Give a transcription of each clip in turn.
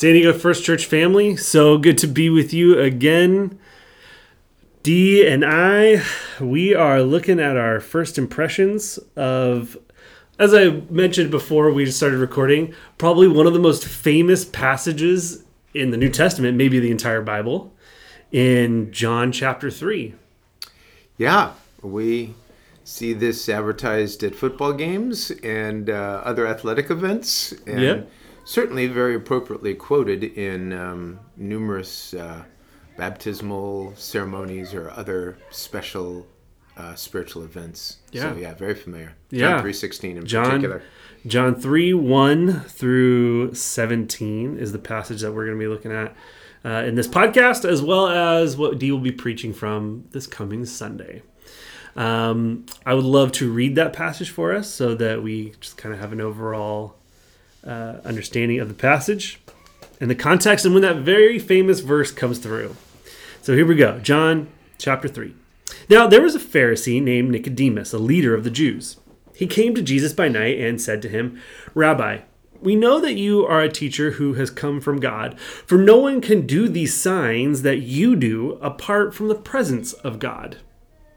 San Diego First Church family, so good to be with you again. D and I, we are looking at our first impressions of, as I mentioned before we started recording, probably one of the most famous passages in the New Testament, maybe the entire Bible, in John chapter 3. Yeah, we see this advertised at football games and uh, other athletic events. And Yep. Certainly very appropriately quoted in um, numerous uh, baptismal ceremonies or other special uh, spiritual events. Yeah. So yeah, very familiar. Yeah. John 3.16 in John particular. John 3 1 through 17 is the passage that we're going to be looking at uh, in this podcast, as well as what Dee will be preaching from this coming Sunday. Um, I would love to read that passage for us so that we just kind of have an overall uh, understanding of the passage and the context and when that very famous verse comes through. So here we go John chapter 3. Now there was a Pharisee named Nicodemus, a leader of the Jews. He came to Jesus by night and said to him, Rabbi, we know that you are a teacher who has come from God, for no one can do these signs that you do apart from the presence of God.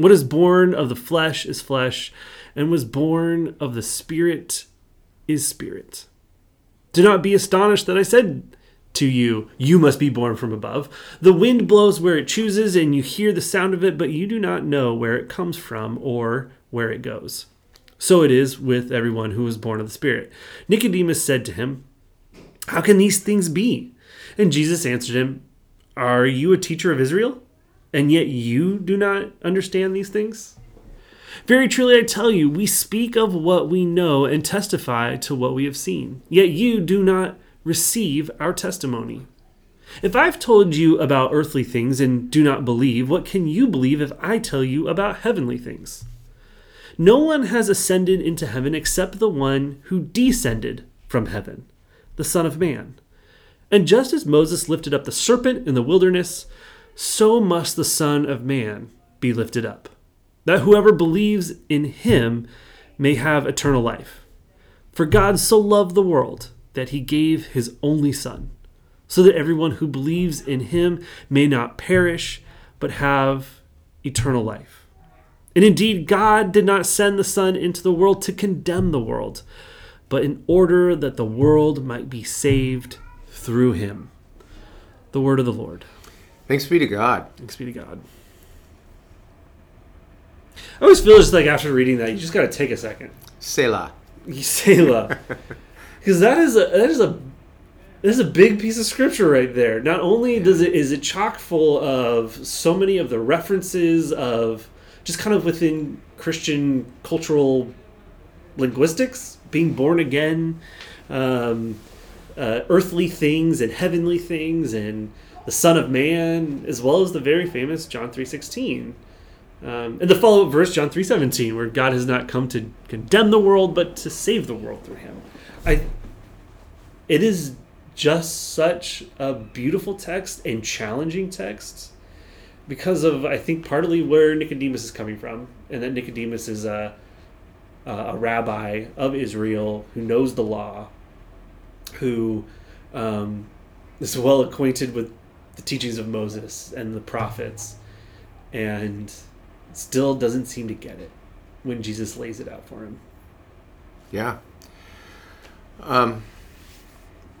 What is born of the flesh is flesh, and was born of the spirit is spirit. Do not be astonished that I said to you, You must be born from above. The wind blows where it chooses, and you hear the sound of it, but you do not know where it comes from or where it goes. So it is with everyone who is born of the Spirit. Nicodemus said to him, How can these things be? And Jesus answered him, Are you a teacher of Israel? And yet you do not understand these things? Very truly, I tell you, we speak of what we know and testify to what we have seen. Yet you do not receive our testimony. If I've told you about earthly things and do not believe, what can you believe if I tell you about heavenly things? No one has ascended into heaven except the one who descended from heaven, the Son of Man. And just as Moses lifted up the serpent in the wilderness, so must the Son of Man be lifted up, that whoever believes in him may have eternal life. For God so loved the world that he gave his only Son, so that everyone who believes in him may not perish, but have eternal life. And indeed, God did not send the Son into the world to condemn the world, but in order that the world might be saved through him. The word of the Lord. Thanks be to God. Thanks be to God. I always feel just like after reading that, you just got to take a second. Selah. You Selah. Because that is a that is a that is a big piece of scripture right there. Not only does it is it chock full of so many of the references of just kind of within Christian cultural linguistics, being born again, um, uh, earthly things and heavenly things, and the Son of Man, as well as the very famous John three sixteen. Um, and the follow-up verse, John three seventeen, where God has not come to condemn the world, but to save the world through Him. I, it is just such a beautiful text and challenging text because of I think partly where Nicodemus is coming from, and that Nicodemus is a a rabbi of Israel who knows the law, who um, is well acquainted with the teachings of Moses and the prophets, and still doesn't seem to get it when Jesus lays it out for him. Yeah. Um,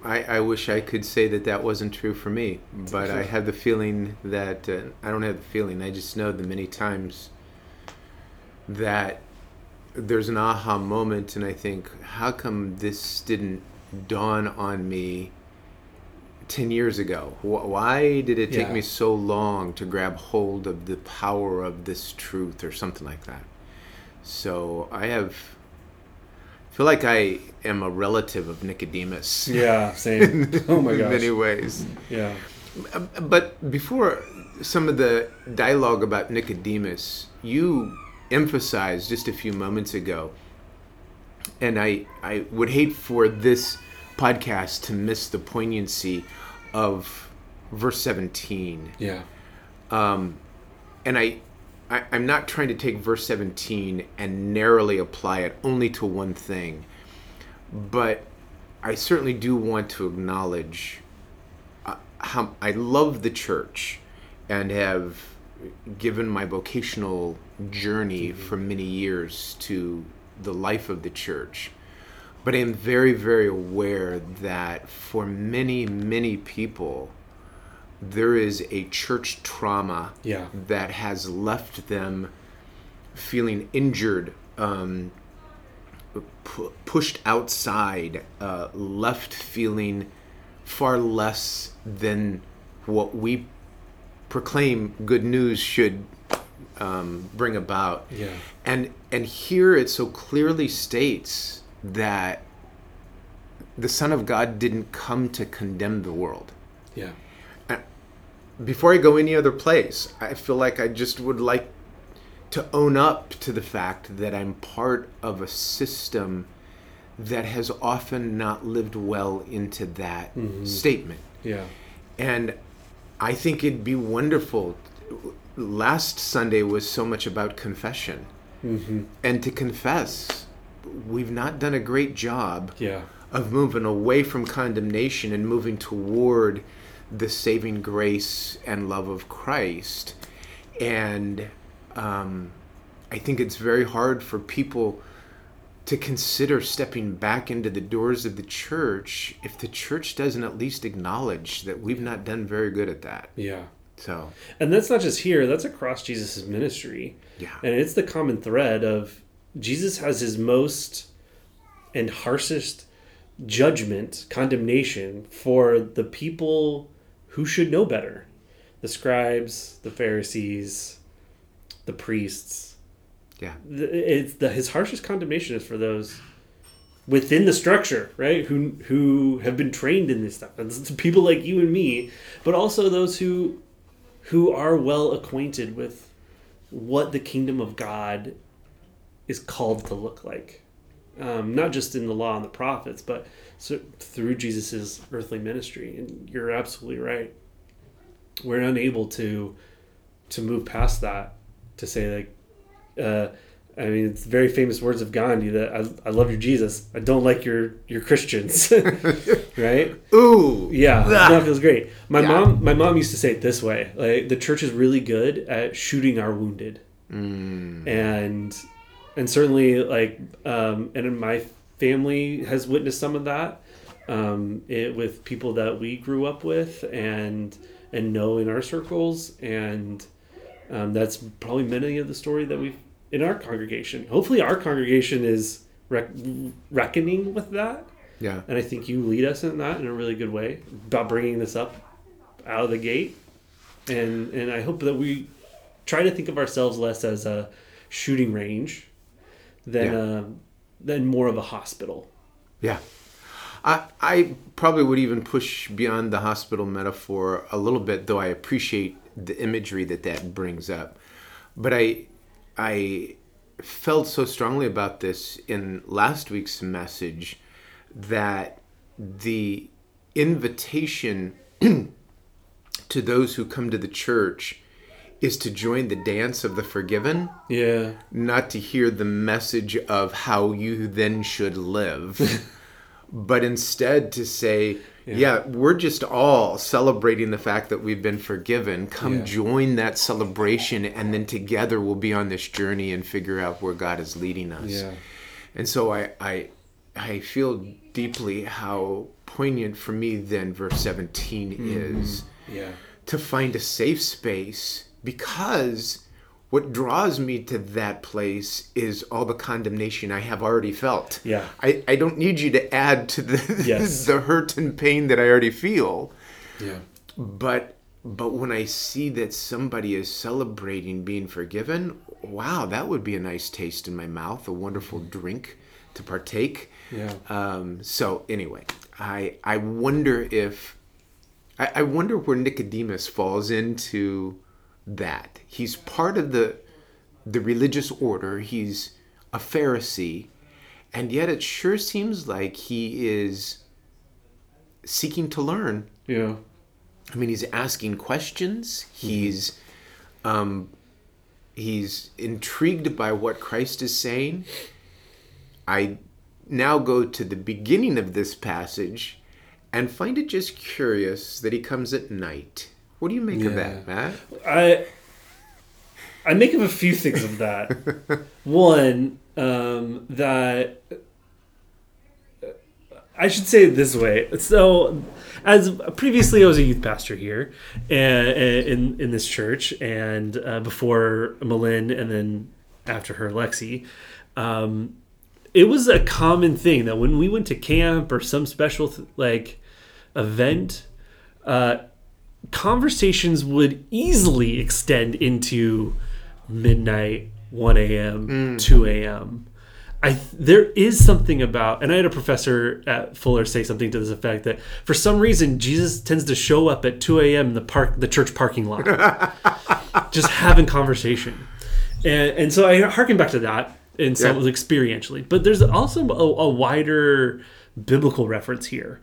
I, I wish I could say that that wasn't true for me, but I have the feeling that uh, I don't have the feeling. I just know the many times that there's an aha moment, and I think, how come this didn't dawn on me 10 years ago? Why did it take Yeah. me so long to grab hold of the power of this truth or something like that? So I have feel like I am a relative of Nicodemus. Yeah, same. oh my gosh. in many ways. Yeah. Uh, But before some of the dialogue about Nicodemus, you emphasized just a few moments ago, and I, I would hate for this podcast to miss the poignancy of verse 17. Yeah. Um, and I, I, I'm not trying to take verse 17 and narrowly apply it only to one thing, but I certainly do want to acknowledge uh, how I love the church and have given my vocational journey for many years to the life of the church. But I am very, very aware that for many, many people, there is a church trauma Yeah. that has left them feeling injured, um, pu- pushed outside, uh, left feeling far less than what we proclaim good news should um, bring about. Yeah. And and here it so clearly states that the Son of God didn't come to condemn the world Yeah. before I go any other place, I feel like I just would like to own up to the fact that I'm part of a system that has often not lived well into that statement. Yeah. And I think it'd be wonderful. Last Sunday was so much about confession. Mm-hmm. And to confess, we've not done a great job Yeah. of moving away from condemnation and moving toward the saving grace and love of Christ. And um, I think it's very hard for people to consider stepping back into the doors of the church if the church doesn't at least acknowledge that we've not done very good at that. Yeah. So, And that's not just here, that's across Jesus' ministry. yeah. And it's the common thread of Jesus has his most and harshest judgment, condemnation for the people who should know better the scribes, the Pharisees, the priests. Yeah. It's the, his harshest condemnation is for those within the structure, right? Who who have been trained in this stuff. And it's people like you and me, but also those who who are well acquainted with what the kingdom of God is called to look like. Um, not just in the law and the prophets, but so, through Jesus' earthly ministry. And you're absolutely right. We're unable to to move past that to say like, uh, I mean, it's very famous words of Gandhi that I, I love your Jesus. I don't like your your Christians, right? Ooh. Yeah, Ah. that feels great. My Yeah. mom, my mom used to say it this way: like the church is really good at shooting our wounded, Mm. and and certainly like um, and my family has witnessed some of that um, it, with people that we grew up with and and know in our circles, and um, that's probably many of the story that we've in our congregation. Hopefully, our congregation is rec- reckoning with that. Yeah. And I think you lead us in that in a really good way about bringing this up out of the gate. And and I hope that we try to think of ourselves less as a shooting range than Yeah. um, than more of a hospital. Yeah. I, I probably would even push beyond the hospital metaphor a little bit, though I appreciate the imagery that that brings up. But I, I felt so strongly about this in last week's message that the invitation to those who come to the church is to join the dance of the forgiven Yeah. not to hear the message of how you then should live, but instead to say, yeah. we're just all celebrating the fact that we've been forgiven. Come Yeah. join that celebration, and then together we'll be on this journey and figure out where God is leading us. Yeah. And so I, I, I feel deeply how poignant for me then verse 17 mm-hmm. is Yeah. to find a safe space because what draws me to that place is all the condemnation I have already felt. Yeah. I, I don't need you to add to the Yes. the hurt and pain that I already feel. Yeah. But but when I see that somebody is celebrating being forgiven, wow, that would be a nice taste in my mouth, a wonderful drink to partake. Yeah. Um, so anyway, I I wonder if I, I wonder where Nicodemus falls into that. He's part of the the religious order. He's a Pharisee, and yet it sure seems like he is seeking to learn. Yeah. I mean, he's asking questions. He's um, he's intrigued by what Christ is saying. I now go to the beginning of this passage and find it just curious that he comes at night. What do you make of that, Matt? I I make of a few things of that. One, um, that I should say it this way. So, as previously, I was a youth pastor here, and, in in this church, and uh, before Malin, and then after her, Lexi. Um, it was a common thing that when we went to camp or some special th- like event, uh, conversations would easily extend into midnight, 1 a.m., mm. 2 a.m. I there is something about, and I had a professor at Fuller say something to this effect that for some reason Jesus tends to show up at 2 a.m. in the park, the church parking lot, just having conversation, and and so I harken back to that and so Yeah. experientially. But there's also a, a wider biblical reference here,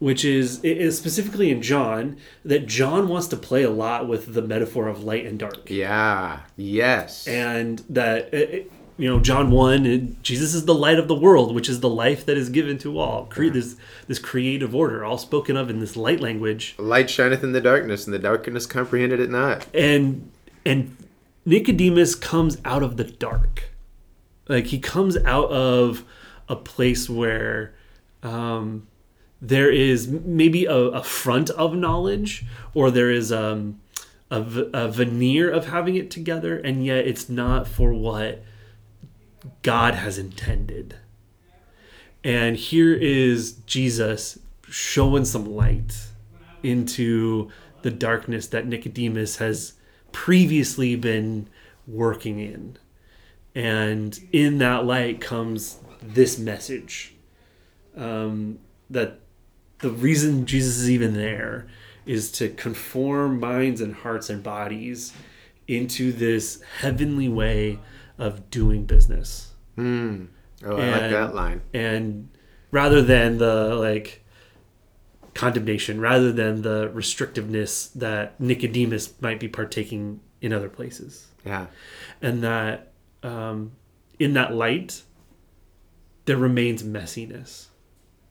which is it is specifically in John that John wants to play a lot with the metaphor of light and dark Yeah. Yes. and that it, it- you know John one it- Jesus is the light of the world, which is the life that is given to all. Cre- this this creative order, all spoken of in this light language, Light shineth in the darkness, and the darkness comprehended it not. and and Nicodemus comes out of the dark, like he comes out of a place where um, there is maybe a, a front of knowledge, or there is um, a, a veneer of having it together, and yet it's not for what God has intended. And here is Jesus showing some light into the darkness that Nicodemus has previously been working in. And in that light comes this message um, that the reason Jesus is even there is to conform minds and hearts and bodies into this heavenly way of doing business. Oh, I like And- that line. And rather than the like condemnation, rather than the restrictiveness that Nicodemus might be partaking in other places. Yeah. And that um, in that light, there remains messiness.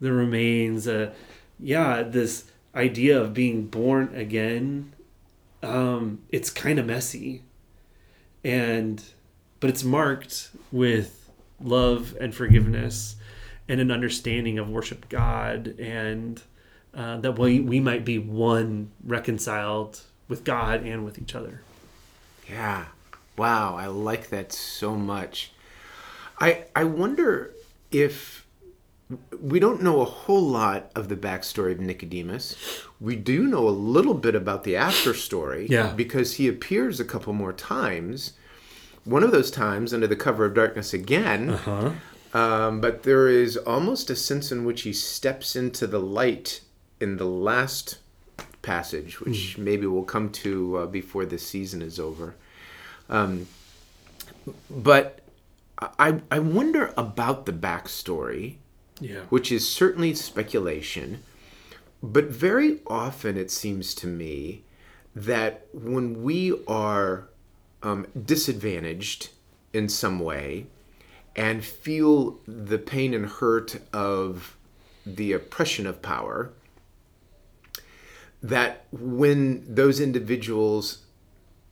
There remains a, yeah, this idea of being born again. Um, it's kind of messy, and but it's marked with love and forgiveness, and an understanding of worship God, and uh, that we we might be one, reconciled with God and with each other. Yeah. Wow, I like that so much. I I wonder if we don't know a whole lot of the backstory of Nicodemus. We do know a little bit about the after story Yeah. because he appears a couple more times. One of those times under the cover of darkness again. Huh? Um, but there is almost a sense in which he steps into the light in the last passage, which maybe we'll come to uh, before this season is over. Um, but I, I wonder about the backstory, Yeah. which is certainly speculation, but very often it seems to me that when we are um, disadvantaged in some way and feel the pain and hurt of the oppression of power, that when those individuals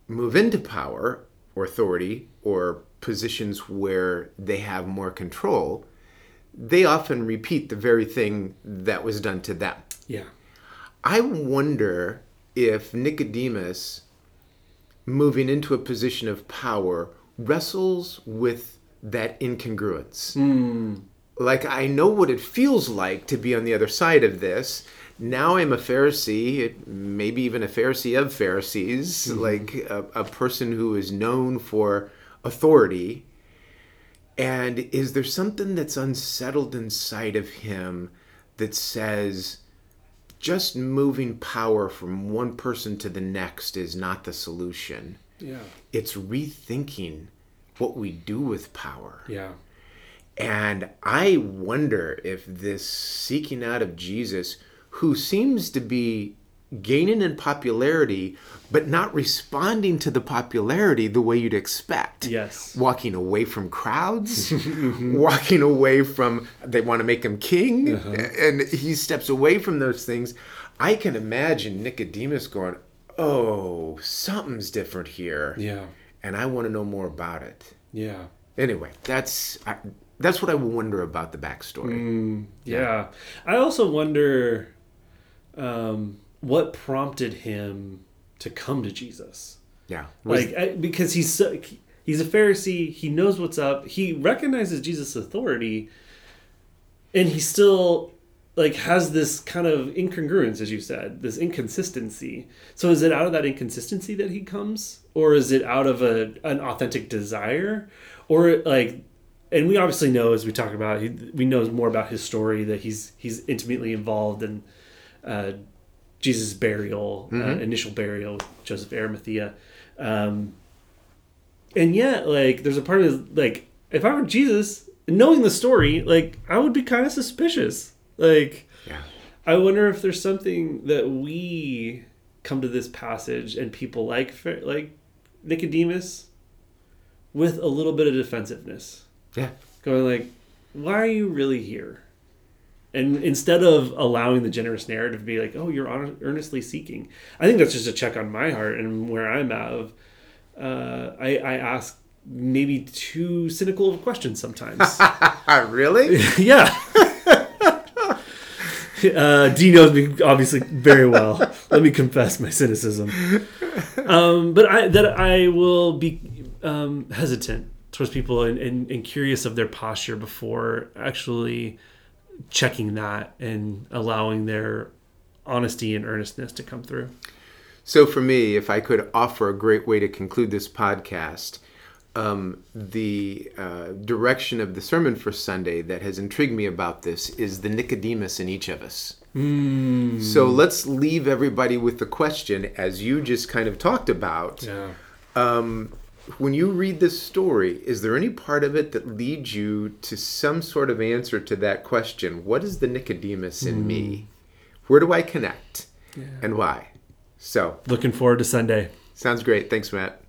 move into power or authority or positions where they have more control, they often repeat the very thing that was done to them. Yeah. I wonder if Nicodemus, moving into a position of power, wrestles with that incongruence. Hmm. Like, I know what it feels like to be on the other side of this. Now I'm a Pharisee, maybe even a Pharisee of Pharisees, mm-hmm. like a, a person who is known for authority. And is there something that's unsettled inside of him that says, just moving power from one person to the next is not the solution. Yeah. It's rethinking what we do with power. Yeah. And I wonder if this seeking out of Jesus, who seems to be gaining in popularity, but not responding to the popularity the way you'd expect. Yes. Walking away from crowds, walking away from, they want to make him king, and he steps away from those things. I can imagine Nicodemus going, Oh, something's different here. Yeah. And I want to know more about it. Yeah. Anyway, that's I, that's what I wonder about the backstory. Yeah. I also wonder um, what prompted him to come to Jesus. Yeah, Like I, because he's so, he's a Pharisee, he knows what's up. He recognizes Jesus' authority and he still like has this kind of incongruence as you said, this inconsistency. So is it out of that inconsistency that he comes or is it out of a an authentic desire or like and we obviously know as we talk about he, we know more about his story that he's he's intimately involved in uh, Jesus' burial, uh, initial burial, with Joseph Arimathea, um, and yet like there's a part of like if I were Jesus, knowing the story, like I would be kind of suspicious. Like yeah, I wonder if there's something that we come to this passage and people like like Nicodemus with a little bit of defensiveness. Yeah, going like, "Why are you really here?" And instead of allowing the generous narrative to be like, "Oh, you're earnestly seeking," I think that's just a check on my heart and where I'm at. Of, uh, I, I ask maybe too cynical of questions sometimes. really? yeah. Uh, D knows me obviously very well. Let me confess my cynicism. Um, but I that I will be um, hesitant towards people and, and, and curious of their posture before actually checking that and allowing their honesty and earnestness to come through. So for me, if I could offer a great way to conclude this podcast, um, the uh, direction of the sermon for Sunday that has intrigued me about this is the Nicodemus in each of us. So let's leave everybody with the question, as you just kind of talked about. Yeah. um, when you read this story, is there any part of it that leads you to some sort of answer to that question? What is the Nicodemus in me? Hmm. Where do I connect? And why? So, Looking forward to Sunday. sounds great. Thanks, Matt.